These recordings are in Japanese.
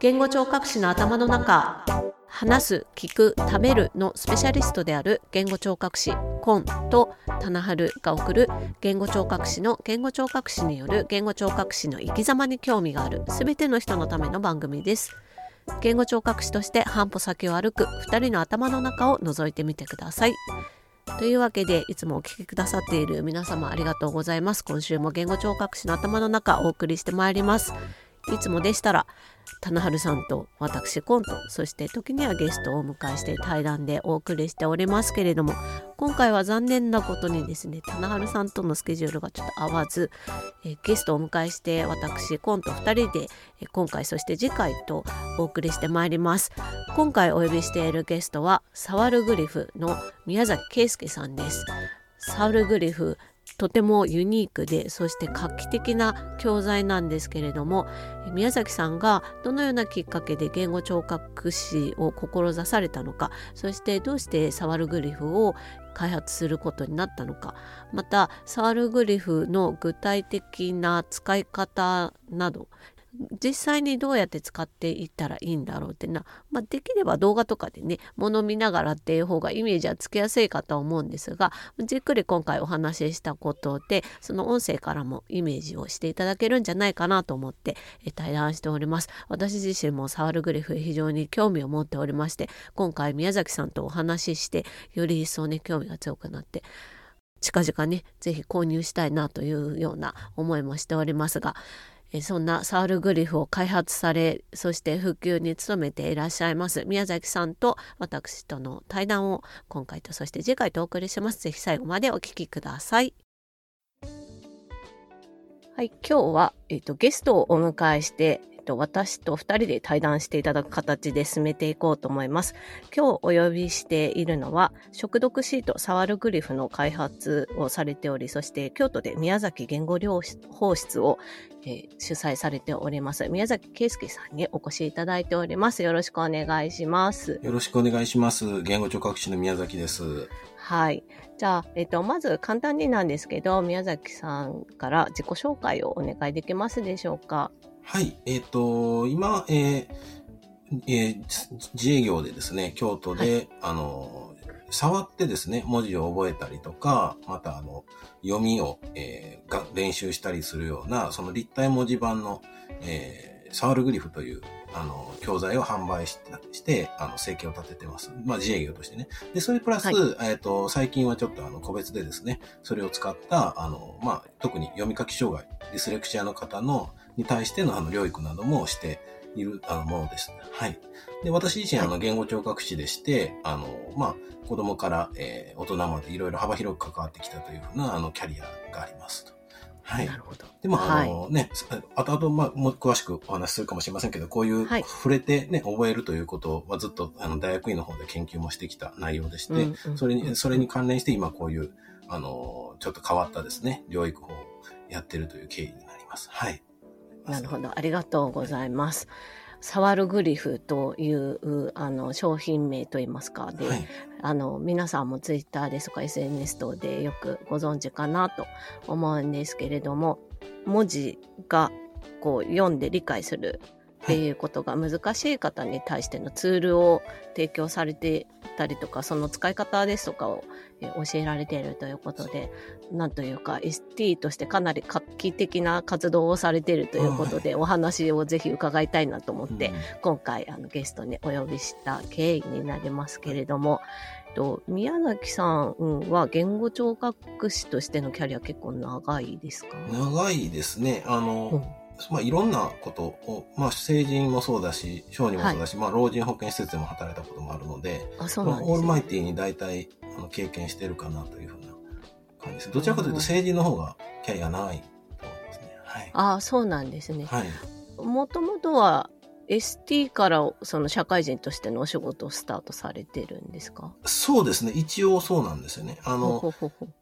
言語聴覚士の頭の中話す聞く食べるのスペシャリストである言語聴覚士コンと棚春が送る言語聴覚士の言語聴覚士による言語聴覚士の生き様に興味がある全ての人のための番組です。言語聴覚士として半歩先を歩く2人の頭の中を覗いてみてください。というわけでいつもお聞きくださっている皆様ありがとうございます。今週も言語聴覚士の頭の中お送りしてまいります。いつもでしたら棚春さんと私コントそして時にはゲストをお迎えして対談でお送りしておりますけれども今回は残念なことにですね棚春さんとのスケジュールがちょっと合わずえゲストをお迎えして私コント2人でえ今回そして次回とお送りしてまいります。今回お呼びしているゲストはサワルグリフの宮崎圭介さんです。サワルグリフとてもユニークでそして画期的な教材なんですけれども宮崎さんがどのようなきっかけで言語聴覚士を志されたのかそしてどうしてサワルグリフを開発することになったのかまたサワルグリフの具体的な使い方など実際にどうやって使っていったらいいんだろうってな、まあ、できれば動画とかでね物見ながらっていう方がイメージはつけやすいかと思うんですがじっくり今回お話ししたことでその音声からもイメージをしていただけるんじゃないかなと思って対談しております。私自身もサワルグリフ非常に興味を持っておりまして今回宮崎さんとお話ししてより一層ね興味が強くなって近々ね是非購入したいなというような思いもしておりますがそんなサウルグリフを開発されそして普及に努めていらっしゃいます宮崎さんと私との対談を今回とそして次回とお送りします。ぜひ最後までお聞きください。はい、今日は、えっと、ゲストをお迎えしてと、私と2人で対談していただく形で進めていこうと思います。今日お呼びしているのは、食読シートサワルグリフの開発をされており、そして京都で宮崎言語療法室を、えー、主催されております、宮崎圭介さんにお越しいただいております。よろしくお願いします。よろしくお願いします。言語聴覚士の宮崎です。はい。じゃあ、えっと、まず簡単になんですけど、宮崎さんから自己紹介をお願いできますでしょうか？はい。えっ、ー、と、今、えーえー、自営業でですね、京都で、はい、あの、触ってですね、文字を覚えたりとか、またあの、読みを、えー、が練習したりするような、その立体文字盤の、えー、サワルグリフという、あの、教材を販売して、あの、生計を立ててます。まあ、自営業としてね。で、それプラス、はい、えっ、と、最近はちょっとあの、個別でですね、それを使った、あの、まあ、特に読み書き障害、ディスレクシアの方の、に対してのあの療育などもしているあのものです。はい。で、私自身あの言語聴覚士でして、あの、まあ、子供から、えー、大人までいろいろ幅広く関わってきたというふうなあのキャリアがありますと。はい。なるほど。でも、あのね、後々、まあ、もう詳しくお話しするかもしれませんけど、こういう触れてね、覚えるということはずっと、あの、大学院の方で研究もしてきた内容でして、それに、それに関連して今こういう、あの、ちょっと変わったですね、療育法をやってるという経緯になります。はい。なるほど。ありがとうございます。サワルグリフというあの商品名といいますか。で、はい、あの皆さんもツイッターですとか SNS 等でよくご存知かなと思うんですけれども文字がこう読んで理解するっていうことが難しい方に対してのツールを提供されてたりとか、その使い方ですとかを教えられているということで、なんというか ST としてかなり画期的な活動をされているということで、お話をぜひ伺いたいなと思って、今回あのゲストにお呼びした経緯になりますけれども、と宮崎さんは言語聴覚士としてのキャリア結構長いですか？長いですね。あの、うんまあ、いろんなことを、まあ、成人もそうだし、小児もそうだし、はい、まあ、老人保健施設でも働いたこともあるので、あそうなんです、ね、オールマイティに大体あの経験してるかなというふうな感じです。どちらかというと、成人の方がキャリア長いと思いますね。はい。ああ、そうなんですね。はい。もともとは ST からその社会人としてのお仕事をスタートされてるんですか？そうですね。一応そうなんですよね。あの、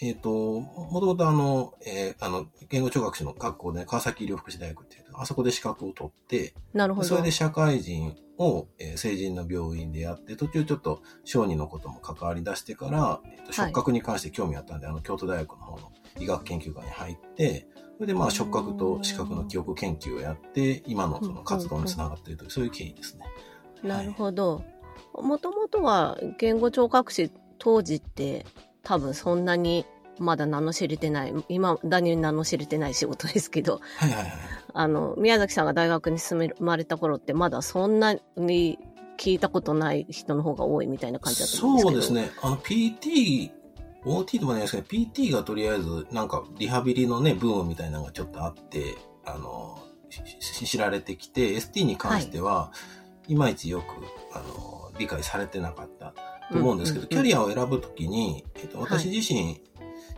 えっ、ー、と、もともとあの、えー、あの、言語聴覚士の学校で、川崎医療福祉大学っていう、あそこで資格を取って、なるほど。それで社会人を、えー、成人の病院でやって、途中ちょっと小児のことも関わり出してから、えーと、触覚に関して興味あったんで、はい、あの、京都大学の方の医学研究科に入って、それでまあ触覚と視覚の記憶研究をやって、今のその活動につながっているという、そういう経緯ですね。なるほど。もともとは言語聴覚士当時って多分そんなにまだ名の知れてない、今だに名の知れてない仕事ですけど、はいはいはい。あの、宮崎さんが大学に進まれた頃ってまだそんなに聞いたことない人の方が多いみたいな感じだったんですけど。そうですね。あの、PT、OT でもないですけど、PT がとりあえず、なんか、リハビリのね、ブームみたいなのがちょっとあって、あの、し知られてきて、ST に関しては、い、まいちよく、あの、理解されてなかったと思うんですけど、キャリアを選ぶときに、えっと、私自身、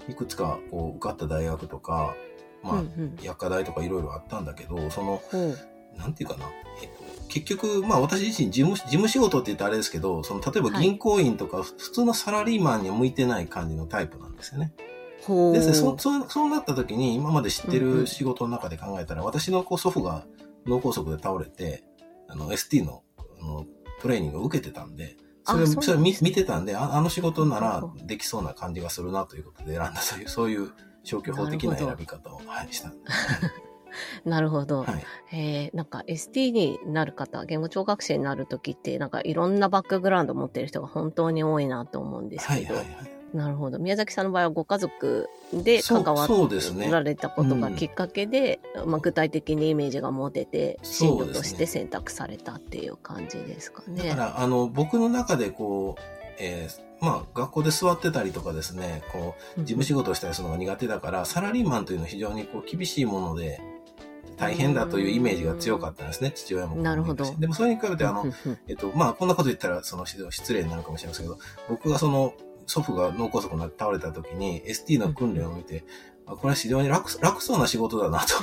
いくつか、こう、受かった大学とか、まあ、薬科大とかいろいろあったんだけど、その、なんていうかな。えっと、結局、まあ私自身事務、事務仕事って言ったらあれですけど、その、例えばはい。銀行員とか、普通のサラリーマンには向いてない感じのタイプなんですよね。ですね、そ、そう、そうなった時に、今まで知ってうんうん。る仕事の中で考えたら、私のこう祖父が脳梗塞で倒れて、あの、ST の、あの、トレーニングを受けてたんで、それあそれ見見てたんで、ああの仕事ならできそうな感じがするなということで選んだという、そういう消去法的な選び方を、はい、した。なるほど。はい。えー、なんか ST になる方、言語聴覚士になるときって、なんかいろんなバックグラウンド持ってる人が本当に多いなと思うんですはい、けど、はい、はい。なるほど。宮崎さんの場合はご家族で関わそうですねられたことがきっかけで、まあ、具体的にイメージが持てて、進路として選択されたっていう感じですかね。だから、あの、僕の中でこう、えーまあ、学校で座ってたりとかですね、こう、事務仕事をしたりするのが苦手だから、サラリーマンというのは非常にこう厳しいもので、大変だというイメージが強かったんですね、父親も。なるほどでもそれに比べて、あのえっと、まあ、こんなこと言ったら、その、失礼になるかもしれませんけど、僕がその、祖父が脳梗塞になって倒れた時に、ST の訓練を見て、あこれは非常に楽、楽そうな仕事だなと。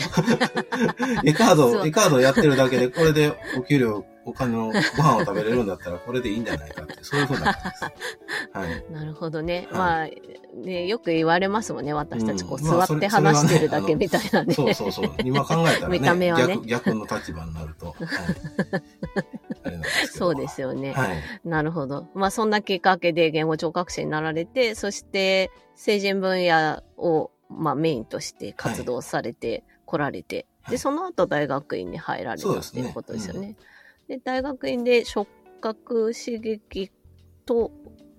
エカード、エカードやってるだけで、これでお給料、お金のご飯を食べれるんだったら、これでいいんじゃないかって、そういうふうな感じです。はい。なるほどね。はまあ、ね、よく言われますもんね。私たち、こう、うんまあ座って話してるだけみたいなね。そうそうそう。今考えたらね、見た目はね逆、逆の立場になると。はい、そうですよね。はい。なるほど。まあ、そんなきっかけで言語聴覚士になられて、そして、成人分野を、まあ、メインとして活動されて来られて、はいで、その後大学院に入られたっていうことですよね。で大学院で触覚刺激と、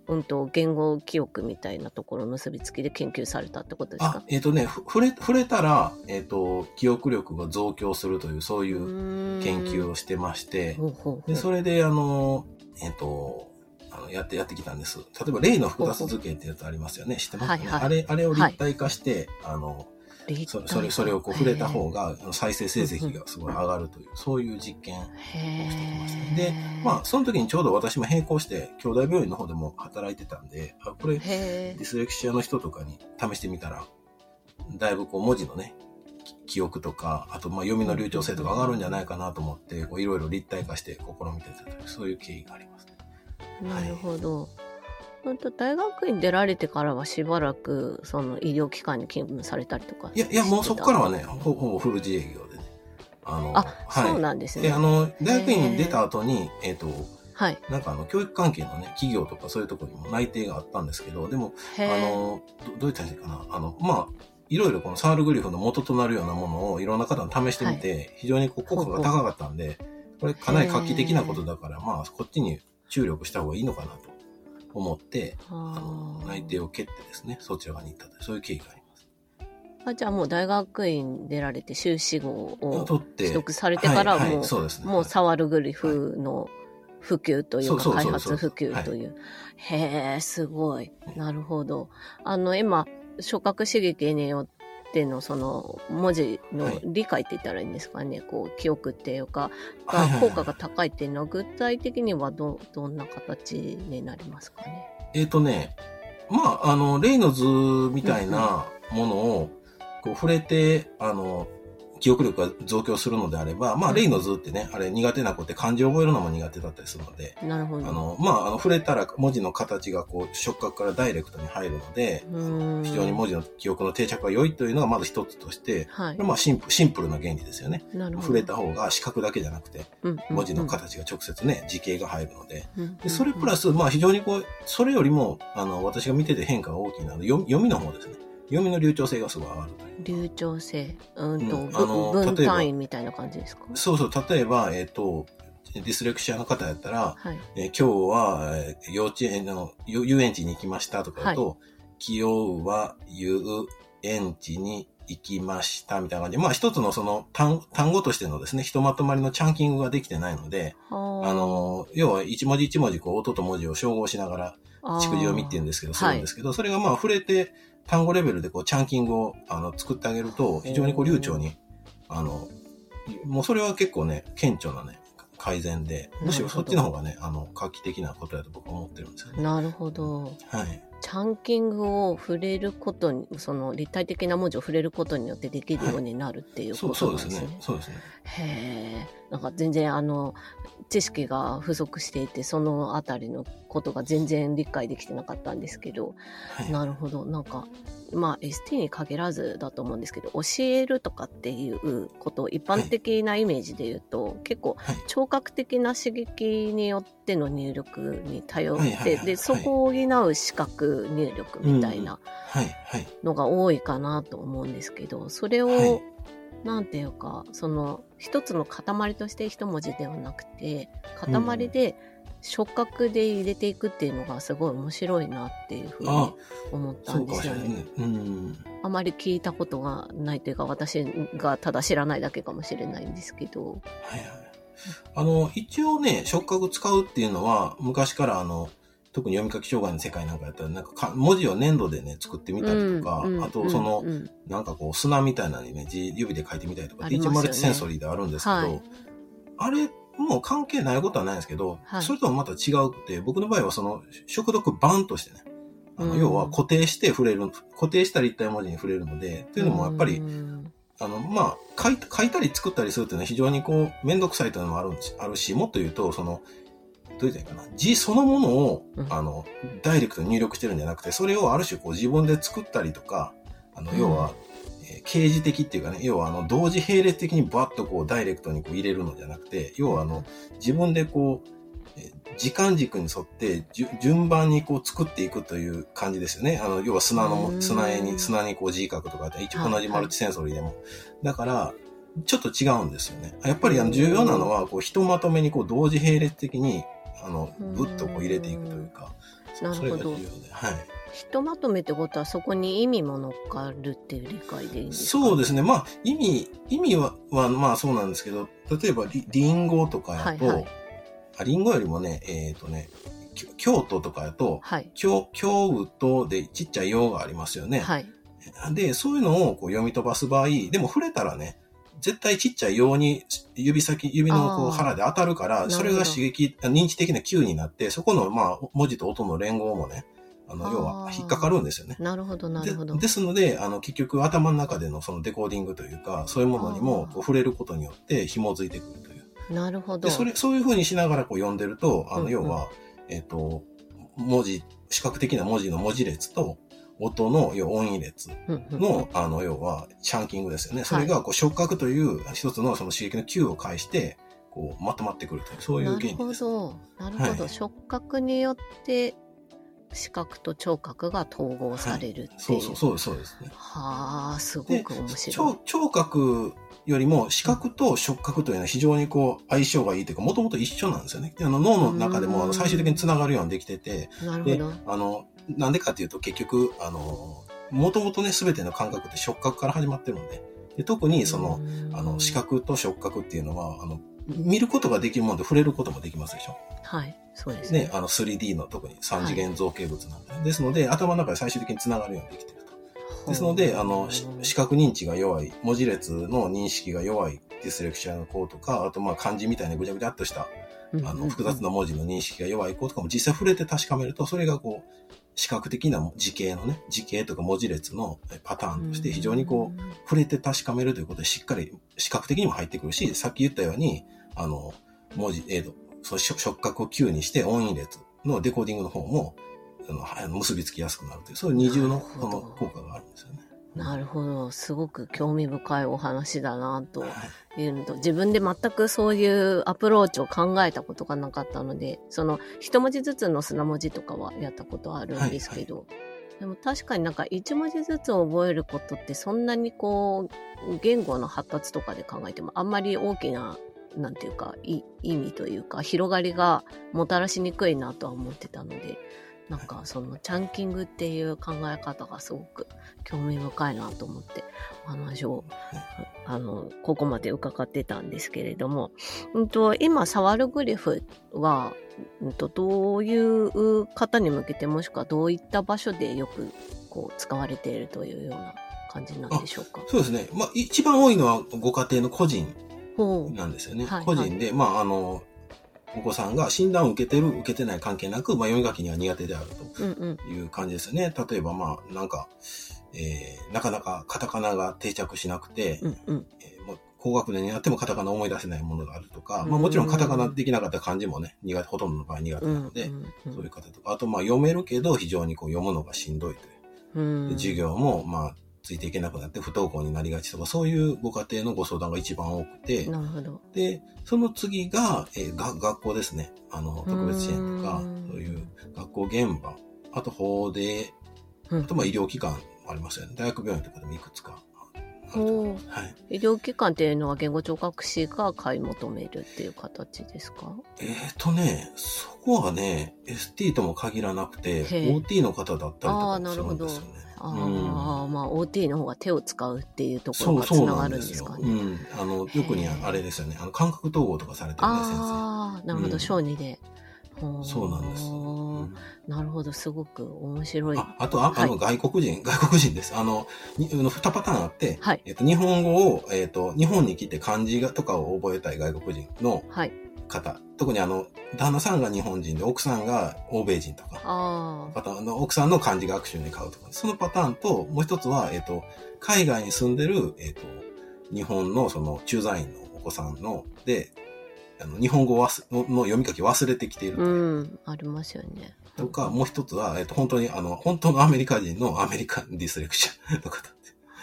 うんと、言語記憶みたいなところの結びつきで研究されたってことですか、あえっ、とね、ふ触れ、触れたら、えっ、と、記憶力が増強するという、そういう研究ををしてまして、ほうほうほう。で、それで、あの、えっ、と、あの、やって、やってきたんです。例えば、例の複雑図形ってやつありますよね。知ってますかね、はいはい。あれ、あれを立体化して、あの、立体そそれ、それをこう触れた方が。再生成績がすごい上がるという、そういう実験をしてきました。へで、まあ、その時にちょうど私も並行して、兄弟病院の方でも働いてたんで、あこれ、へディスレクシアの人とかに試してみたら、だいぶこう文字のね、き記憶とか、あとまあ読みの流暢性とか上がるんじゃないかなと思って、こういろいろ立体化して試みてたという、そういう経緯があります。えなるほど。本当大学院出られてからはしばらくその医療機関に勤務されたりとかいや、いや、もうそこからはね。ね、ほほぼフル自営業でね。あの、あ、はい。そうなんですね。で、あの、大学院出た後に、えっ、と、はい。なんかあの、教育関係のね、企業とかそういうところにも内定があったんですけど、でも。あの、どどういったらいいかな。あの、まあ、いろいろこのサールグリフの元となるようなものをいろんな方に試してみて、非常にこう効果が高かったんで、これかなり画期的なことだから、まあ、こっちに注力した方がいいのかなと思って、あの内定を蹴ってですね、そちら側に行ったという、そういう経緯があります。あじゃあもう大学院出られて修士号を取って、取得されてからはいはいもう、そうですね。もうサワルグリフの普及というか、開発普及という。へえ、すごい。なるほど。あの、今、触覚刺激によってのその文字のはい。理解って言ったらいいんですかね、こう、記憶っていうか、がはいはいはい。効果が高いっていうのは具体的にはど、どんな形になりますかね？えっ、とね、まあ、あの、例の図みたいなものを、こう、触れて、あの、記憶力が増強するのであれば、まあ、うん例の図ってね、あれ苦手な子って漢字を覚えるのも苦手だったりするので、なるほど。あの、まあ、あの、触れたら文字の形がこう、触覚からダイレクトに入るので、非常に文字の記憶の定着が良いというのがまず一つとして、はい。まあ、シンプシンプルな原理ですよね。なるほど。触れた方が視覚だけじゃなくて、うんうん文字の形が直接ね、字形が入るので、うんでそれプラス、まあ非常にこう、それよりも、あの、私が見てて変化が大きいのは、読み読みの方ですね。読みの流暢性がすごい上がるという。流暢性。うんと、うんあのぶ分例えば単位みたいな感じですか？そうそう、例えば、えっ、と、ディスレクシアの方やったら、はい。えー今日は、えー幼稚園の遊遊園地に行きましたとかだと、今日は遊園地に行きましたみたいな感じで、まあ一つのその単単語としてのですね、ひとまとまりのチャンキングができてないので、ああの、要は一文字一文字こう音と文字を照合しながら、逐字読みって言うんですけど、すはいるんですけど、それがまあ触れて単語レベルでこうチャンキングをあの作ってあげると、非常にこう流暢に、あの、もうそれは結構ね、顕著なね、改善で、むしろそっちの方がね、あの、画期的なことだと僕は思ってるんですよね。なるほど。はい。チャンキングを触れることに、その立体的な文字を触れることによってできるようになるっていうそう、ことそうですねなんですね。。そうですね。へえ。なんか全然あの、知識が不足していて、そのあたりのことが全然理解できてなかったんですけど、はい。なるほど。なんか、まあ ST に限らずだと思うんですけど、教えるとかっていうことを一般的なイメージで言うと、結構はい聴覚的な刺激によっての入力に頼って、そこを補う視覚入力みたいな。のが多いかなと思うんですけど、それを、はいなんていうか、その一つの塊として一文字ではなくて、塊で触覚で入れていくっていうのがすごい面白いなっていうふうにあ思ったんかですよね。もしれないね。うん。あまり聞いたことがないというか、私がただ知らないだけかもしれないんですけど。はいはい。あの、一応ね、触覚使うっていうのは、昔からあの、特に読み書き障害の世界なんかやったら、なんかか文字を粘土でね、作ってみたりとか、うんうんあとその、うん。うんなんかこう砂みたいなのにね、字指で書いてみたりとか、ありますよね。一応マルチセンソリーであるんですけど、はい。あれもう関係ないことはないんですけど、はい。それともまた違うって、僕の場合はその、触読版としてね、あの、うん。要は固定して触れる、固定した立体文字に触れるので、っていうのもやっぱり、うん。あの、まあ、書い書いたり作ったりするっていうのは非常にこう、めんどくさいというのもあるあるし、もっと言うと、その、どう言ったらいいかな？字そのものを、うんあの、ダイレクトに入力してるんじゃなくて、それをある種こう自分で作ったりとか、あの、うん要は、えー掲示的っていうかね、要はあの、同時並列的にバッとこう、ダイレクトにこう入れるのじゃなくて、要はあの、自分でこう、えー時間軸に沿って順番にこう作っていくという感じですよね。あの、要は砂うんの、砂絵に、砂にこう字書くとかって、一応同じマルチセンソリーでも。だから、ちょっと違うんですよね。やっぱりあの重要なのは、こう、ひとまとめにこう、同時並列的に、あの、ぶっとこう入れていくというか、そそれが重要で。はい。ひとまとめってことはそこに意味も乗っかるっていう理解でいいんですか？そうですね。まあ、意味、意味は、はまあそうなんですけど、例えばリ、リンゴとかやと、はいはいあリンゴよりもね、えっ、とね、京都とかやと、はい。京、京都でちっちゃい用がありますよね。はい。で、そういうのをこう読み飛ばす場合、でも触れたらね、絶対ちっちゃい用に指先、指のこう腹で当たるから、それが刺激、認知的な Q になって、そこのまあ文字と音の連合もね、あの、要は引っかかるんですよね。なるほど、なるほどで。ですので、あの、結局頭の中でのそのデコーディングというか、そういうものにもこう触れることによって紐づいてくるという。なるほど。で、それ、そういう風にしながらこう読んでると、あの、うんうん要は、えっ、と、文字、視覚的な文字の文字列と、音の、要は音位列の、あの、要は、チャンキングですよね。それが、こう、触覚という一つのその刺激の Q を介して、こう、まとまってくるという、そういうなるほ原理です。ど。なるほど。はい触覚によって視覚と聴覚が統合されるっていう。そうそう、そうです、そうですね。はあ、すごでく面白い聴。聴覚よりも視覚と触覚というのは非常にこう相性がいいというか、もともと一緒なんですよね。あの脳の中でもあの最終的につながるようにできてて、でなるほど。、あの、なんでかっていうと結局、あの、もともとね、すべての感覚って触覚から始まってるんで、で特にその、あの、視覚と触覚っていうのは、あの、見ることができるもので触れることもできますでしょ。はい、そうですね。、ねあの 3D の特に3次元造形物なんで、ですので、頭の中で最終的につながるようにできてると。ですので、あの、し視覚認知が弱い、文字列の認識が弱いディスレクシアの子とか、あとまあ漢字みたいなぐちゃぐちゃっとした、あの、複雑な文字の認識が弱い子とかも実際触れて確かめると、それがこう、視覚的な字形のね、字形とか文字列のパターンとして非常にこう、触れて確かめるということでしっかり視覚的にも入ってくるし、さっき言ったように、あの、文字、えーと、その触触覚を Q にして音位列のデコーディングの方も、あの、は結びつきやすくなるという、そういう二重のの効果があるんですよね。なるほど。すごく興味深いお話だなとはいいうのと、自分で全くそういうアプローチを考えたことがなかったので、その一文字ずつの砂文字とかはやったことあるんですけど、でも確かになんか一文字ずつ覚えることってそんなにこう言語の発達とかで考えてもあんまり大きななんていうかい意味というか広がりがもたらしにくいなとは思ってたのでなんかそのチャンキングっていう考え方がすごく興味深いなと思ってお話をあのここまで伺ってたんですけれども、うんと、今触るグリフは、うんと、どういう方に向けてもしくはどういった場所でよくこう使われているというような感じなんでしょうか？そうですね。まあ一番多いのはご家庭の個人なんですよね。はい個人で、まああの、お子さんが診断を受けてる、受けてない関係なく、まあ読み書きには苦手であるうんうん。という感じですよね。例えばまあなんか、えー、なかなかカタカナが定着しなくて、うんうん。えーまあ高学年になってもカタカナ思い出せないものがあるとか、うんまあもちろんカタカナできなかった漢字もね、苦手、ほとんどの場合苦手うんなので、うんそういう方とか、あとまあ読めるけど非常にこう読むのがしんどいという。授業もまあついていけなくなって不登校になりがちとか、そういうご家庭のご相談が一番多くて、なるほど。で、その次が、えーが学校ですね。あの、特別支援とかうん、そういう学校現場、あと法で、うんあとまあ医療機関もありますよね。大学病院とかでもいくつか。はい。医療機関っていうのは言語聴覚士が買い求めるっていう形ですか？えっ、とね、そこはね、ST とも限らなくて、OT の方だったりとかするんですよね。ああ、うんまあ OT の方が手を使うっていうとこそう、ろがつそうなながるんんですすかね。うん。あの、よくにあれですよね。あの、感覚統合とかされてるね、先ああ、なるほど、うん小児で。そうなんです。ーうんなるほど、すごく面白い。ああとあ、あの、外国人、外国人です。あの、にあの二パターンあって、はいえっと、日本語を、えっと、日本に来て漢字がとかを覚えたい外国人のはい。方。特にあの、旦那さんが日本人で、奥さんが欧米人とか。ああ、パターンの奥さんの漢字学習に買うとか。そのパターンと、もう一つは、えっと、海外に住んでる、えっと、日本のその駐在員のお子さんの、で、あの、日本語をわすのの読み書き忘れてきているとういう。ん、ありますよね。とか、もう一つは、えっと、本当に、あの、本当のアメリカ人のアメリカンディスレクシャの方。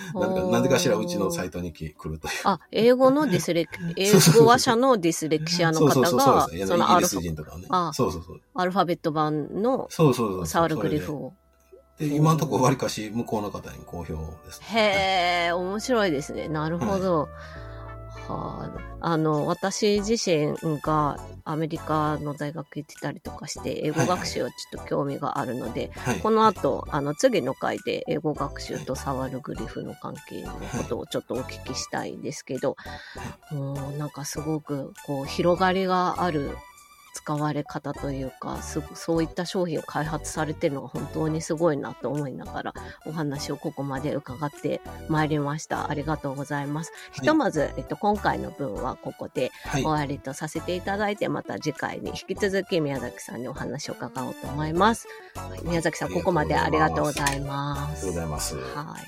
なんか、なんでかしらうちのサイトに来るという。あ、英語のディスレク、英語話者のディスレクシアの方がそのアルフ人とかねあ。そうそうそう。アルファベット版のそうそうそう。触るグリフを。を。で、今のところ割かし向こうの方に好評です、ね。へえ、面白いですね。なるほど。はあ、あの、私自身がアメリカの大学行ってたりとかして、英語学習はちょっと興味があるので、はい。この後、あの、次の回で英語学習と触るグリフの関係のことをちょっとお聞きしたいんですけど、もうなんかすごく、こう、広がりがある使われ方というかすそういった商品を開発されてるのが本当にすごいなと思いながらお話をここまで伺ってまいりました。ありがとうございます、ひとまず、えっと、今回の分はここで終わりとさせていただいて、はい、また次回に引き続き宮崎さんにお話を伺おうと思います、はい、宮崎さんここまでありがとうございます。ありがとうございます。はい。